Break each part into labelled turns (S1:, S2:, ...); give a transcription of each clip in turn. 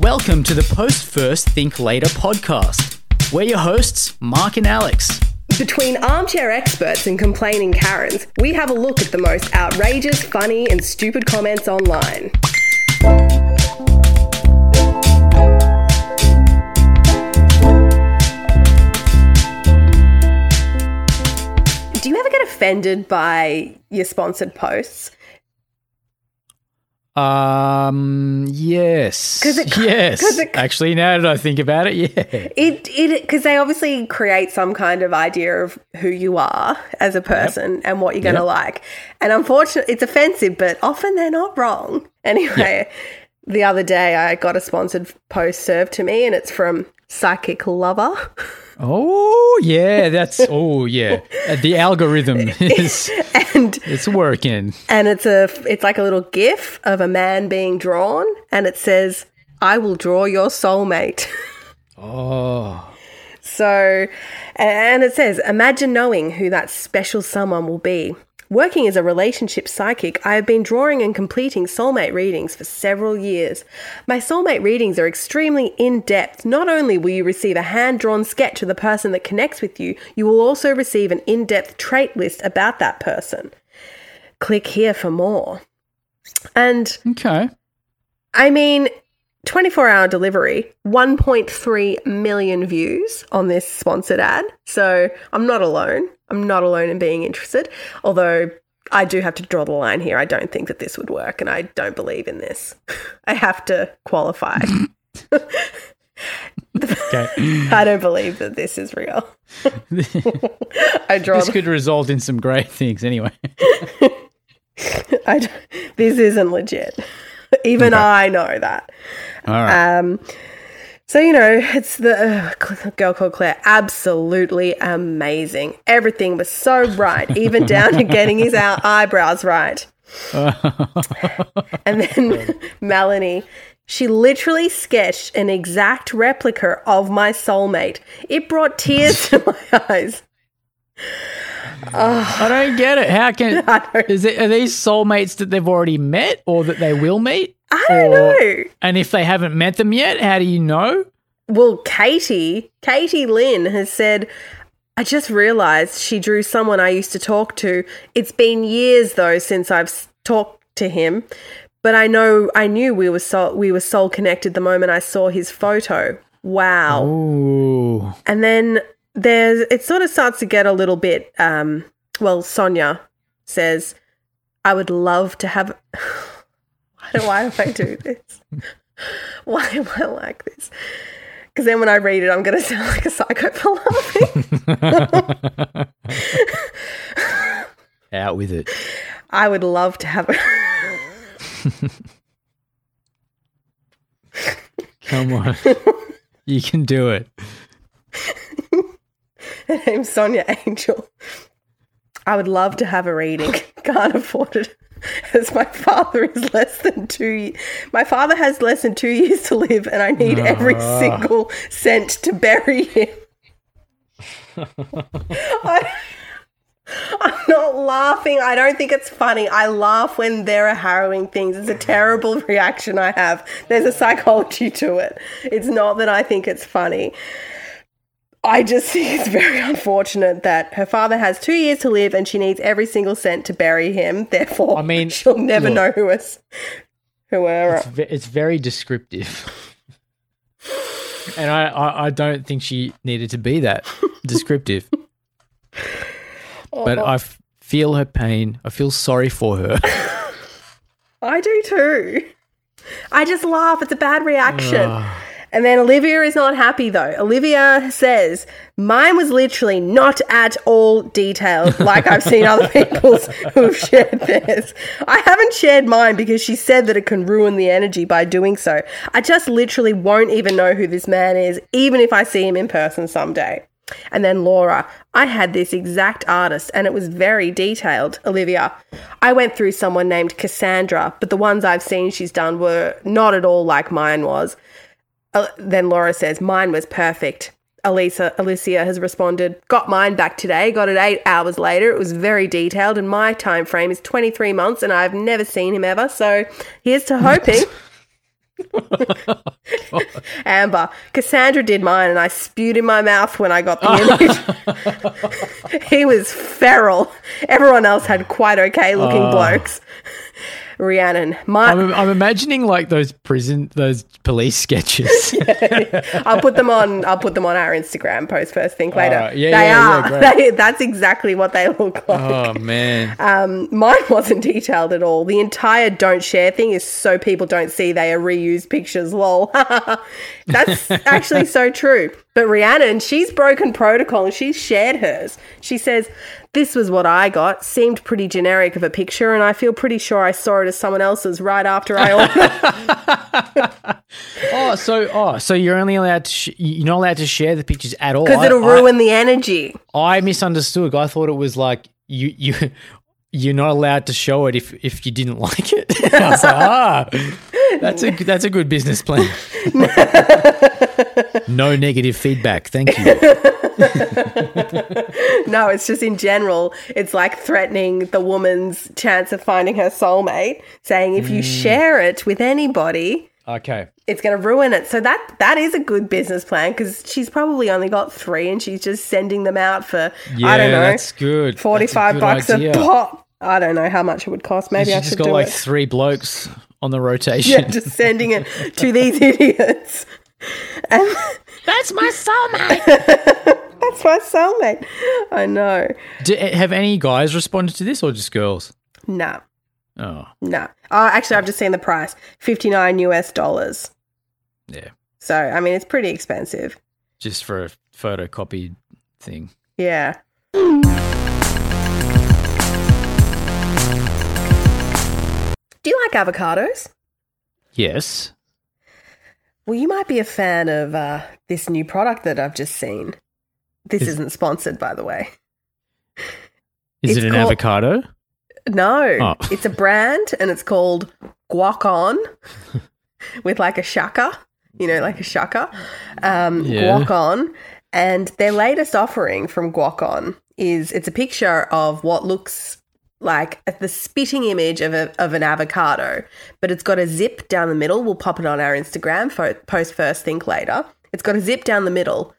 S1: Welcome to the Post First Think Later podcast. We're your hosts, Mark and Alex.
S2: Between armchair experts and complaining Karens, we have a look at the most outrageous, funny, and stupid comments online. Do you ever get offended by your sponsored posts?
S1: Um, yes.
S2: 'Cause it-
S1: yes.
S2: 'cause it-
S1: Actually, now that I think about it, yeah.
S2: It it because they obviously create some kind of idea of who you are as a person and what you're going to
S1: Yep.
S2: like. And unfortunately, it's offensive, but often they're not wrong. Anyway, the other day I got a sponsored post served to me, and it's from Psychic Lover,
S1: Oh, yeah. That's, oh, yeah. Uh, The algorithm is,
S2: and
S1: it's working.
S2: and it's a it's like a little GIF of a man being drawn, and it says, "I will draw your soulmate."
S1: Oh,
S2: So, and it says, imagine knowing who that special someone will be. Working as a relationship psychic, I have been drawing and completing soulmate readings for several years. My soulmate readings are extremely in depth. Not only will you receive a hand drawn sketch of the person that connects with you, you will also receive an in depth trait list about that person. Click here for more. And
S1: okay.
S2: I mean, 24 hour delivery, 1.3 million views on this sponsored ad. So I'm not alone. I'm not alone in being interested. Although I do have to draw the line here. I don't think that this would work and I don't believe in this. I have to qualify.
S1: Okay.
S2: I don't believe that this is real. I draw.
S1: this could result in some great things anyway.
S2: I this isn't legit. Even I know that.
S1: All right.
S2: Um, so you know, it's the uh, girl called Claire. Absolutely amazing. Everything was so right, even down to getting his eye- eyebrows right. And then Melanie, she literally sketched an exact replica of my soulmate. It brought tears to my eyes.
S1: I don't get it. How can is it? Are these soulmates that they've already met or that they will meet?
S2: I don't
S1: Or-
S2: know.
S1: And if they haven't met them yet, how do you know?
S2: Well, Katie, Katie Lynn has said, I just realized she drew someone I used to talk to. It's been years though since I've talked to him, but I know I knew we were soul, we were soul connected the moment I saw his photo. Wow.
S1: Ooh.
S2: And then there's it sort of starts to get a little bit um well Sonia says I would love to have why do why do I do this? Why am I like this? Because then when I read it, I'm going to sound like a psycho for laughing.
S1: Out with it.
S2: I would love to have a.
S1: Come on. you can do it.
S2: Her name's Sonia Angel. I would love to have a reading. Can't afford it. As my father is less than two, my father has less than two years to live, and I need every ah. single cent to bury him. I, I'm not laughing. I don't think it's funny. I laugh when there are harrowing things. It's a terrible reaction I have. There's a psychology to it. It's not that I think it's funny. I just think it's very unfortunate that her father has two years to live and she needs every single cent to bury him. Therefore,
S1: I mean,
S2: she'll never
S1: look.
S2: know who is who are.
S1: It's, ve- it's very descriptive. and I, I, I don't think she needed to be that descriptive. but I oh. f- feel her pain. I feel sorry for her.
S2: I do too. I just laugh. It's a bad reaction.
S1: Ah.
S2: And then Olivia is not happy though. Olivia says, Mine was literally not at all detailed, like I've seen other people's who have shared theirs. I haven't shared mine because she said that it can ruin the energy by doing so. I just literally won't even know who this man is, even if I see him in person someday. And then Laura, I had this exact artist and it was very detailed. Olivia, I went through someone named Cassandra, but the ones I've seen she's done were not at all like mine was. Uh, then Laura says, Mine was perfect. Elisa, Alicia has responded, Got mine back today, got it eight hours later. It was very detailed, and my time frame is 23 months, and I've never seen him ever. So here's to hoping. Amber. Cassandra did mine, and I spewed in my mouth when I got the image. he was feral. Everyone else had quite okay looking
S1: Oh.
S2: blokes. Rhiannon, my
S1: I'm, I'm imagining like those prison, those police sketches.
S2: I'll put them on. I'll put them on our Instagram post first. Think later.
S1: Alright, yeah,
S2: they
S1: yeah,
S2: are.
S1: yeah.
S2: They- that's exactly what they look like.
S1: oh man.
S2: Um, mine wasn't detailed at all. The entire don't share thing is so people don't see they are reused pictures. Lol. That's actually so true. But Rhiannon, she's broken protocol and she's shared hers. She says, This was what I got. Seemed pretty generic of a picture, and I feel pretty sure I saw it as someone else's right after I ordered
S1: Oh, so oh, so you're only allowed to sh- you're not allowed to share the pictures at all
S2: because it'll
S1: I-
S2: ruin the energy.
S1: I misunderstood. I thought it was like you you you're not allowed to show it if if you didn't like it. I was like, ah, that's a that's a good business plan. no negative feedback. Thank you.
S2: No, it's just in general, it's like threatening the woman's chance of finding her soulmate, saying if
S1: Mm.
S2: you share it with anybody,
S1: Okay.
S2: it's going to ruin it. So that that is a good business plan because she's probably only got three and she's just sending them out for
S1: Yeah,
S2: I don't know
S1: that's good. That's
S2: forty five
S1: good
S2: bucks
S1: idea.
S2: a pop. I don't know how much it would cost. Maybe
S1: She's
S2: I
S1: just
S2: should
S1: got
S2: do
S1: like
S2: it.
S1: three blokes on the rotation.
S2: Yeah, just sending it to these idiots. And
S1: That's my soulmate.
S2: that's my soulmate. I know.
S1: Do, have any guys responded to this or just girls?
S2: No,
S1: Oh,
S2: no. Oh, actually, I've just seen the price: fifty nine US dollars.
S1: yeah.
S2: So I mean, it's pretty expensive.
S1: Just for a photocopied thing.
S2: Yeah. Do you like avocados?
S1: Yes.
S2: Well, you might be a fan of uh, this new product that I've just seen. This
S1: Is-
S2: isn't sponsored, by the way.
S1: Is
S2: It's
S1: it an
S2: called-
S1: avocado?
S2: No,
S1: Oh.
S2: it's a brand and it's called Guac On with like a shaka, you know, like a shaka. Um,
S1: Yeah.
S2: Guac On. And their latest offering from Guac On is it's a picture of what looks like the spitting image of, a, of an avocado, but it's got a zip down the middle. We'll pop it on our Instagram, fo- post first, think later. It's got a zip down the middle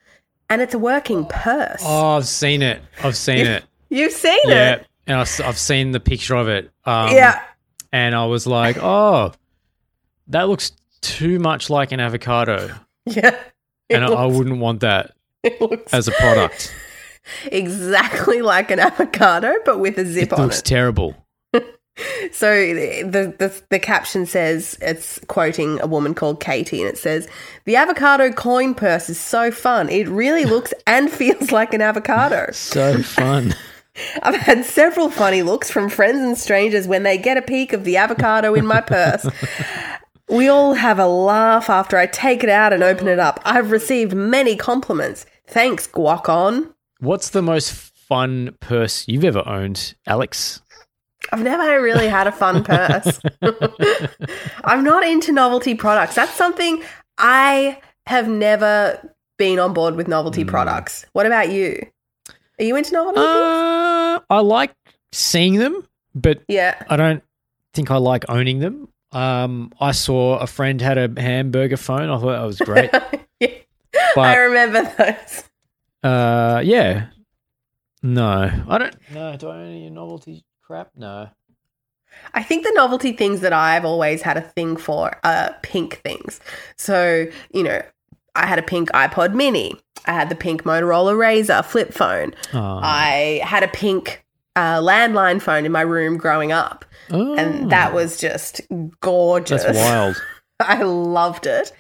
S2: and it's a working purse.
S1: Oh, I've seen it. I've seen it.
S2: You've seen
S1: Yeah.
S2: it?
S1: And I've, I've seen the picture of it. Um,
S2: yeah.
S1: And I was like, oh, that looks too much like an avocado.
S2: Yeah.
S1: And I, I wouldn't want that as a product.
S2: exactly like an avocado, but with a zip
S1: It
S2: on
S1: looks
S2: it.
S1: terrible.
S2: So the, the the caption says it's quoting a woman called Katie, and it says the avocado coin purse is so fun. It really looks and feels like an avocado.
S1: So fun.
S2: I've had several funny looks from friends and strangers when they get a peek of the avocado in my purse. We all have a laugh after I take it out and open it up. I've received many compliments. Thanks, Guac on.
S1: What's the most fun purse you've ever owned, Alex?
S2: I've never really had a fun purse. I'm not into novelty products. That's something I have never been on board with novelty hmm. products. What about you? Are you into novelty?
S1: Uh, I like seeing them, but
S2: Yeah.
S1: I don't think I like owning them. Um, I saw a friend had a hamburger phone. I thought that was great.
S2: I
S1: But
S2: remember those.
S1: uh, yeah, no, I don't. No, do I own any novelty crap? No.
S2: I think the novelty things that I've always had a thing for are pink things. So, you know, I had a pink iPod mini. I had the pink Motorola Razr flip phone.
S1: Oh.
S2: I had a pink uh, landline phone in my room growing up.
S1: Oh,
S2: and that was just gorgeous.
S1: that's wild.
S2: I loved it.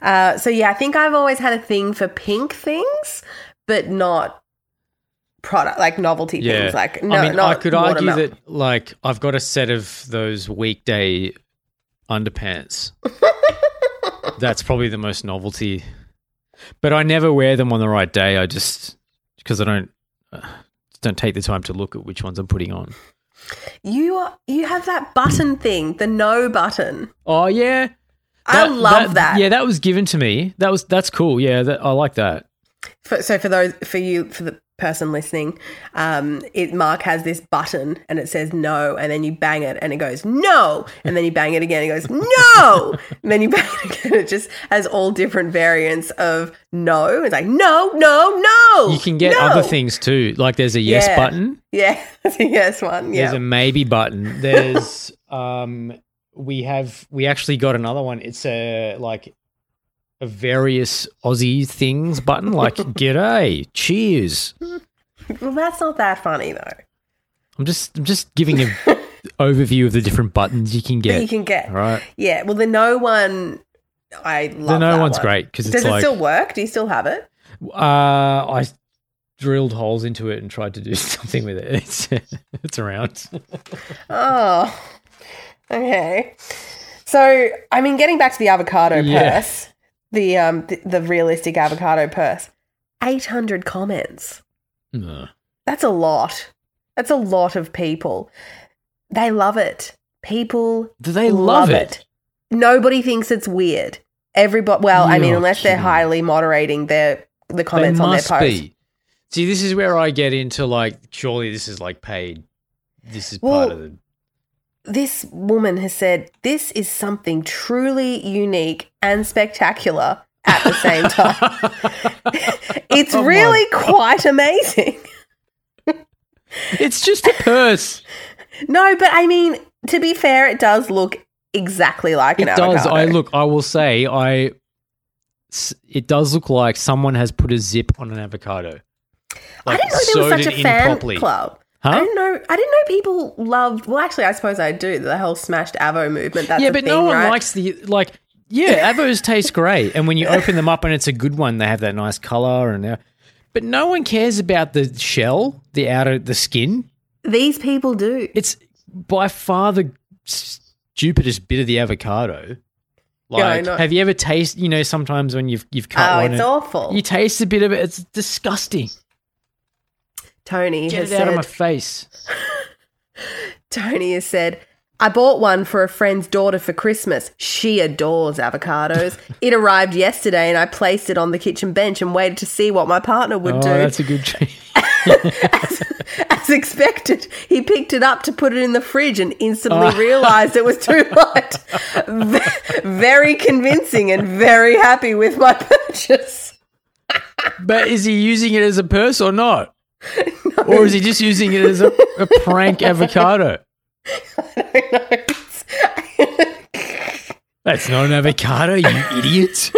S2: Uh, so yeah, I think I've always had a thing for pink things, but not product like novelty
S1: Yeah,
S2: things. Like no,
S1: I mean, I could argue that like I've got a set of those weekday underpants. That's probably the most novelty, but I never wear them on the right day. I just because I don't uh, don't take the time to look at which ones I'm putting on.
S2: you are, you have that button thing, the no button.
S1: Oh yeah,
S2: I love that.
S1: Yeah, that was given to me. That was that's cool. Yeah, that, I like that.
S2: For, so for those for you for the person listening, um, it Mark has this button and it says no, and then you bang it and it goes no, and then you bang it again, and it goes no, and then you bang it again. It just has all different variants of no. It's like no, no, no.
S1: You can get
S2: no.
S1: other things too. Like there's a yes
S2: Yeah.
S1: button.
S2: Yeah, that's a yes one.
S1: There's a maybe button. There's um we have we actually got another one. It's a like various Aussie things button, like g'day, cheers.
S2: well, that's not that funny though.
S1: I'm just I'm just giving an overview of the different buttons you can
S2: That you
S1: get.
S2: can get.
S1: Right.
S2: Yeah. Well, the no one, I love.
S1: The no one's
S2: one.
S1: great because it's
S2: Does it
S1: like
S2: still work? Do you still have it?
S1: uh I drilled holes into it and tried to do something with it. It's it's around.
S2: Oh, okay. So, I mean, getting back to the avocado
S1: Yeah.
S2: purse, the um, the, the realistic avocado purse, eight hundred comments.
S1: No.
S2: That's a lot. That's a lot of people. They love it. People
S1: Do they love, it?
S2: Nobody thinks it's weird. Everybody. Well, I mean,
S1: You're
S2: unless they're highly moderating their the comments on their post.
S1: be. See, this is where I get into like, surely this is like paid. This is
S2: Well,
S1: part of the.
S2: This woman has said this is something truly unique and spectacular at the same time. it's
S1: Oh
S2: really quite amazing.
S1: It's just a purse.
S2: No, but I mean, to be fair, it does look exactly like
S1: it
S2: an
S1: does. I look. I will say. I. It does look like someone has put a zip on an avocado.
S2: I didn't know there was such a fan
S1: properly.
S2: club. I
S1: Huh?
S2: didn't know. I didn't know people loved. Well, actually, I suppose I do. The whole smashed avo movement. That's
S1: yeah, but
S2: thing,
S1: no one
S2: right?
S1: likes the like. Yeah, avos taste great, and when you open them up and it's a good one, they have that nice color and. uh, But no one cares about the shell, the outer, the skin.
S2: These people do.
S1: It's by far the stupidest bit of the avocado. Like, have you ever tasted? You know, sometimes when you've you've cut
S2: Oh,
S1: one,
S2: it's awful.
S1: you taste a bit of it. It's disgusting.
S2: Tony
S1: Get
S2: has
S1: it out of my face.
S2: Tony has said, I bought one for a friend's daughter for Christmas. She adores avocados. it arrived yesterday and I placed it on the kitchen bench and waited to see what my partner would
S1: oh,
S2: do.
S1: that's a good treat.
S2: as, as expected, he picked it up to put it in the fridge and instantly oh. realized it was too light. Very convincing and very happy with my purchase.
S1: but is he using it as a purse or not? Or is he just using it as a, a prank avocado? That's not an avocado, you idiot.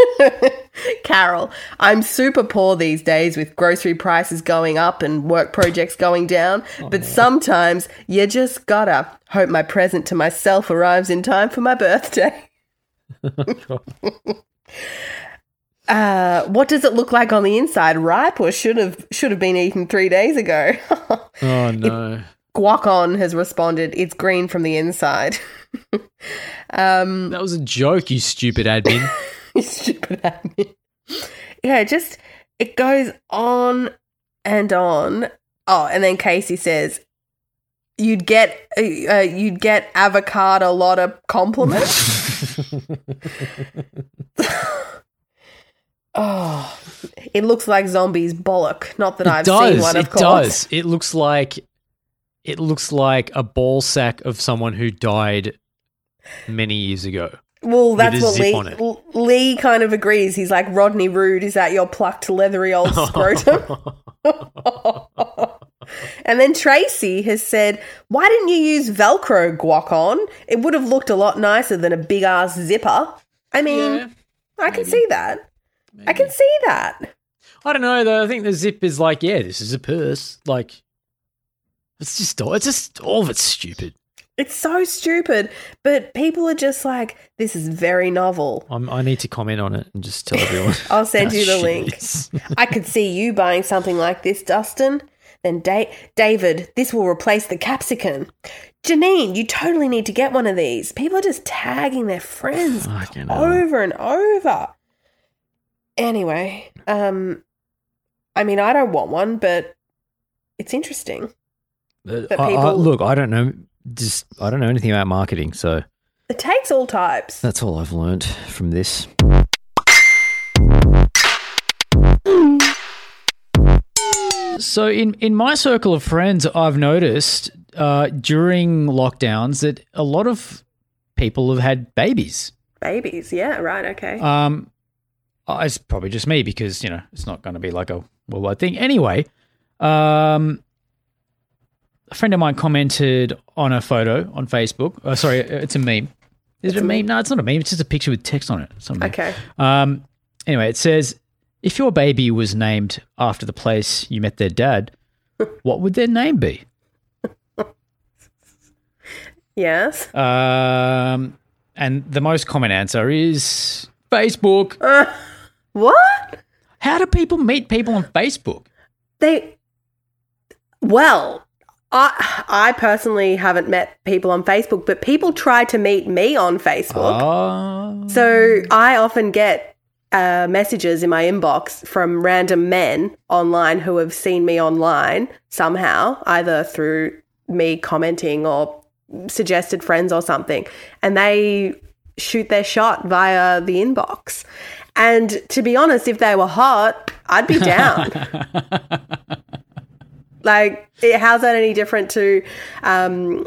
S2: Carol, I'm super poor these days with grocery prices going up and work projects going down, but sometimes you just gotta hope my present to myself arrives in time for my birthday. Oh, uh, what does it look like on the inside? Ripe or should have should have been eaten three days ago?
S1: Oh no.
S2: Guac On has responded, "It's green from the inside." um,
S1: That was a joke, you stupid admin.
S2: You stupid admin. Yeah, just it goes on and on. Oh, and then Casey says, "You'd get uh, uh, you'd get avocado a lot of compliments." Oh, it looks like zombies bollock. Not that
S1: it
S2: I've
S1: does.
S2: seen one, of course.
S1: it
S2: course.
S1: does. It looks like it looks like a ball sack of someone who died many years ago.
S2: Well, that's what Lee
S1: on it.
S2: L- Lee kind of agrees. He's like Rodney Rude. Is that your plucked leathery old scrotum? and then Tracy has said, "Why didn't you use Velcro guac on? It would have looked a lot nicer than a big ass zipper." I mean,
S1: Yeah,
S2: I can see that. I can see that.
S1: I don't know though. I think the zip is like, yeah, this is a purse. Like, it's just all. It's just all of it's stupid.
S2: It's so stupid, but people are just like, "This is very novel."
S1: I'm, I need to comment on it and just tell everyone.
S2: I'll send you the link. I could see you buying something like this, Dustin. Then da- David, this will replace the capsicum. Janine, you totally need to get one of these. People are just tagging their friends
S1: Fucking uh, hell.
S2: over and over. Anyway, um, I mean, I don't want one, but it's interesting.
S1: Uh,
S2: But
S1: I- I-
S2: people-
S1: look, I don't know. Just I don't know anything about marketing, so
S2: It takes all types.
S1: that's all I've learned from this. So in in my circle of friends, I've noticed uh, during lockdowns that a lot of people have had babies.
S2: Babies. Yeah, right. Okay.
S1: Um, uh, it's probably just me because you know it's not going to be like a worldwide thing anyway. Um, a friend of mine commented on a photo on Facebook. Oh, sorry, it's a meme. Is it a meme? No, it's not a meme. It's just a picture with text on it. It's meme.
S2: okay.
S1: Um, anyway, it says if your baby was named after the place you met their dad, what would their name be?
S2: Yes.
S1: Um, and the most common answer is Facebook.
S2: What?
S1: How do people meet people on Facebook?
S2: They. Well, I I personally haven't met people on Facebook, but people try to meet me on Facebook.
S1: Oh,
S2: So I often get uh, messages in my inbox from random men online who have seen me online somehow, either through me commenting or suggested friends or something, and they shoot their shot via the inbox. And to be honest, if they were hot, I'd be down. like, how's that any different to um,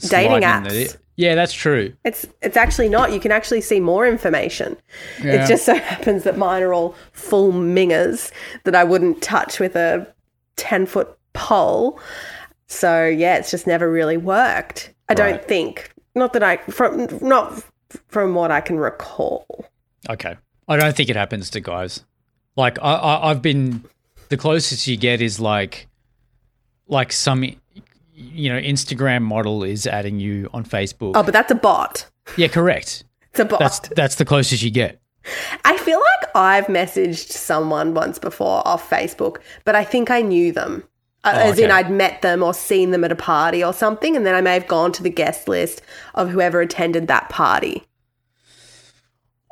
S2: dating apps?
S1: yeah, that's true.
S2: It's it's actually not. You can actually see more information.
S1: Yeah.
S2: It just so happens that mine are all full mingers that I wouldn't touch with a ten foot pole. So yeah, it's just never really worked. I don't think. Not that I from not from what I can recall.
S1: Okay. I don't think it happens to guys. Like I, I I've been the closest you get is like like some you know Instagram model is adding you on Facebook.
S2: Oh, but that's a bot.
S1: yeah, correct.
S2: It's a bot.
S1: That's that's the closest you get.
S2: I feel like I've messaged someone once before off Facebook, but I think I knew them. Uh,
S1: Oh,
S2: As in. I'd met them or seen them at a party or something, and then I may have gone to the guest list of whoever attended that party.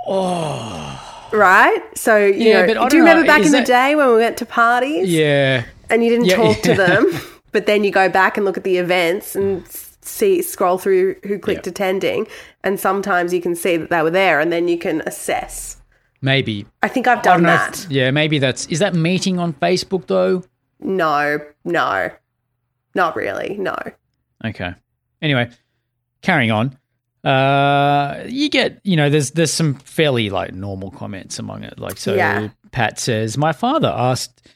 S1: Oh.
S2: Right? So, you
S1: Yeah, but I
S2: know, do you
S1: don't know,
S2: remember back in the day when we went to parties
S1: Yeah.
S2: and you didn't
S1: Yeah,
S2: talk to them, but then you go back and look at the events and see, scroll through who clicked
S1: Yeah.
S2: attending, and sometimes you can see that they were there and then you can assess.
S1: Maybe.
S2: I think I've done that.
S1: if- yeah, maybe that's is that meeting on Facebook though?
S2: No, no, not really. No.
S1: Okay. Anyway, carrying on. Uh, you get you know there's there's some fairly like normal comments among it. Like so,
S2: Yeah.
S1: Pat says my father asked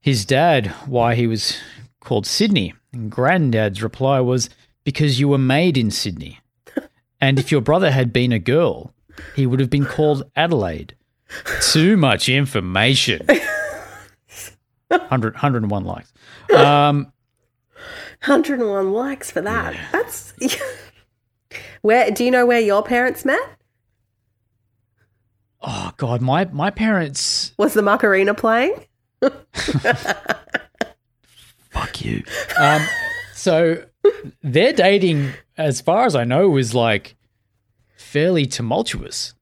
S1: his dad why he was called Sydney, and Granddad's reply was because you were made in Sydney, and if your brother had been a girl, he would have been called Adelaide. Too much information. 100, 101 likes. Um,
S2: 101 likes for that. That's. where do you know where your parents met?
S1: oh God, my my parents.
S2: Was the Macarena playing?
S1: Fuck you. Um, so their dating, as far as I know, was like fairly tumultuous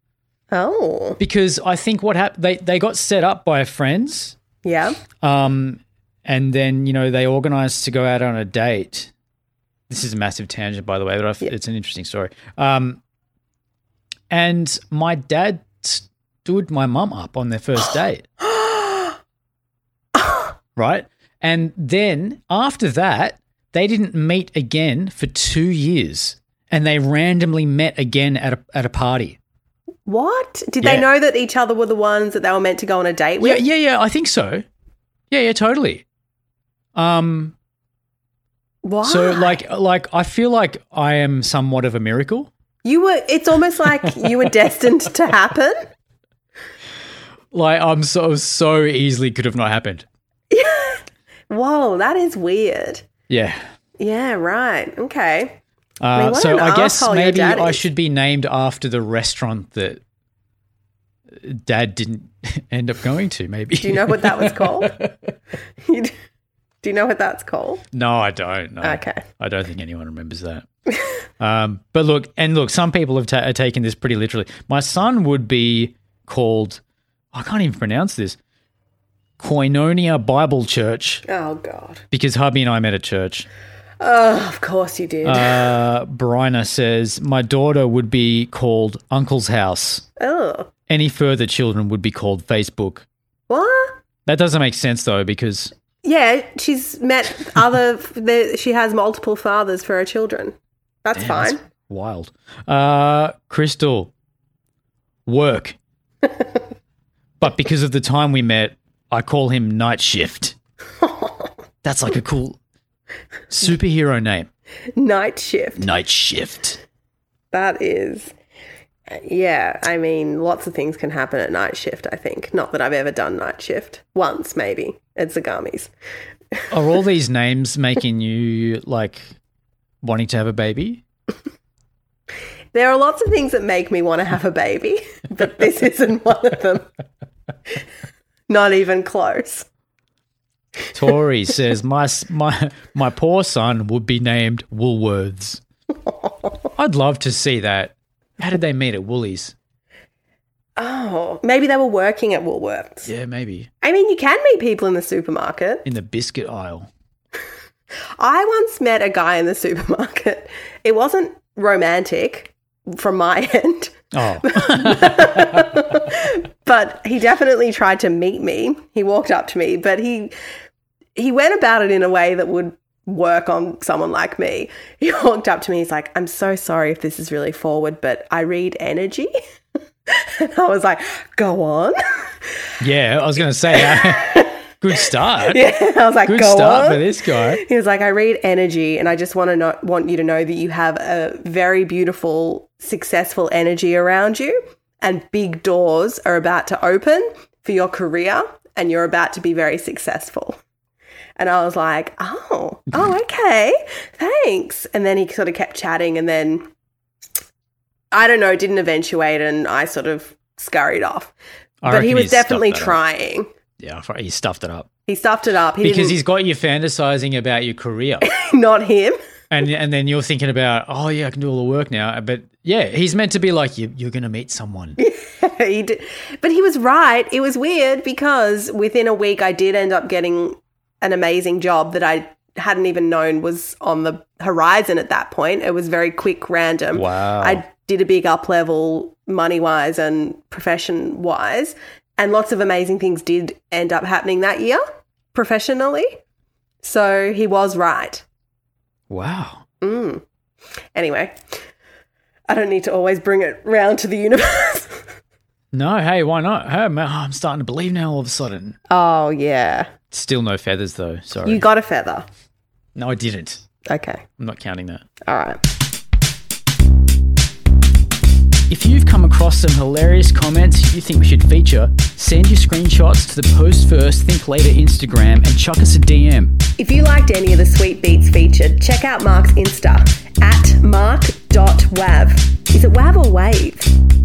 S2: Oh,
S1: because I think what happened they they got set up by friends,
S2: yeah.
S1: um, and then you know they organized to go out on a date. This is a massive tangent, by the way, but it's an interesting story. Um, and my dad stood my mum up on their first date. right? And then after that, they didn't meet again for two years, and they randomly met again at a at a party.
S2: What? Did
S1: Yeah.
S2: they know that each other were the ones that they were meant to go on a date
S1: Yeah, yeah, yeah. I think so. Yeah, yeah, totally. Um,
S2: Why?
S1: so like, like I feel like I am somewhat of a miracle.
S2: you were. It's almost like you were destined to happen.
S1: Like I'm so so easily could have not happened. Yeah.
S2: Whoa, that is weird.
S1: Yeah.
S2: Yeah, right. Okay.
S1: Uh,
S2: what
S1: so
S2: an
S1: I guess maybe I should be named after the restaurant that Dad didn't end up going to. Maybe.
S2: Do you know what that was called? Do you know what that's called?
S1: No, I don't. No.
S2: Okay.
S1: I don't think anyone remembers that. um, but look, and look, some people have ta- are taken this pretty literally. My son would be called, I can't even pronounce this, Koinonia Bible Church,
S2: Oh God.
S1: because hubby and I met at church.
S2: Oh, of course you did.
S1: Uh, Bryna says, My daughter would be called Uncle's House.
S2: oh,
S1: Any further children would be called Facebook.
S2: what?
S1: That doesn't make sense though, because
S2: Yeah, she's met other. The, she has multiple fathers for her children. That's
S1: Damn,
S2: fine.
S1: that's wild. Uh, Crystal, work. but because of the time we met, I call him Night Shift. That's like a cool superhero name.
S2: Night shift.
S1: Night Shift.
S2: That is. Yeah, I mean, lots of things can happen at night shift, I think. Not that I've ever done night shift. Once, maybe, at Zagame's.
S1: Are all these names making you like wanting to have a baby?
S2: There are lots of things that make me want to have a baby, but this isn't one of them. Not even close.
S1: Tori says my my my poor son would be named Woolworths. I'd love to see that. How did they meet at Woolies?
S2: Oh, maybe they were working at Woolworths.
S1: Yeah, maybe
S2: I mean, you can meet people in the supermarket.
S1: in the biscuit aisle.
S2: I once met a guy in the supermarket. It wasn't romantic from my end,
S1: Oh,
S2: but he definitely tried to meet me. He walked up to me, but he he went about it in a way that would work on someone like me. He walked up to me. He's like, "I'm so sorry if this is really forward, but I read energy." and I was like, "Go on."
S1: yeah. I was going to say, uh, good start.
S2: yeah, I was like,
S1: Good
S2: "Go
S1: start
S2: on."
S1: for this guy.
S2: He was like, I read energy, and I just want to know, want you to know that you have a very beautiful, successful energy around you, and big doors are about to open for your career, and you're about to be very successful. And I was like, oh, oh, okay, thanks. And then he sort of kept chatting, and then I don't know, didn't eventuate, and I sort of scurried off.
S1: I
S2: but he was definitely
S1: up.
S2: trying.
S1: Yeah, he stuffed it up
S2: He stuffed it up. He
S1: because
S2: didn't,
S1: he's got you fantasizing about your career,
S2: not him.
S1: and and then you're thinking about, oh yeah, I can do all the work now. But yeah, he's meant to be like you. You're going to meet someone.
S2: he did, but he was right. It was weird because within a week, I did end up getting an amazing job that I hadn't even known was on the horizon at that point. It was very quick, random.
S1: Wow.
S2: I did a big up level money wise and profession wise, and lots of amazing things did end up happening that year professionally. So he was right.
S1: Wow.
S2: Mm. Anyway, I don't need to always bring it round to the universe.
S1: No, hey, why not? Hey, oh, I'm starting to believe now. All of a sudden,
S2: oh yeah.
S1: Still no feathers though. Sorry.
S2: You got a feather.
S1: no, I didn't.
S2: Okay.
S1: I'm not counting that.
S2: All right.
S1: If you've come across some hilarious comments you think we should feature, send your screenshots to the Post First Think Later Instagram and chuck us a DM.
S2: If you liked any of the sweet beats featured, check out Mark's Insta at mark.wav. Is it wav or wave?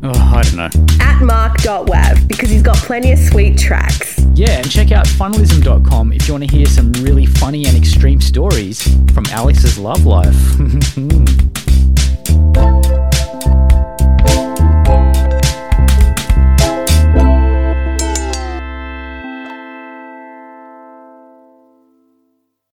S1: Oh, I don't know.
S2: At mark.wav because he's got plenty of sweet tracks.
S1: Yeah, and check out funnalism.com if you want to hear some really funny and extreme stories from Alex's love life.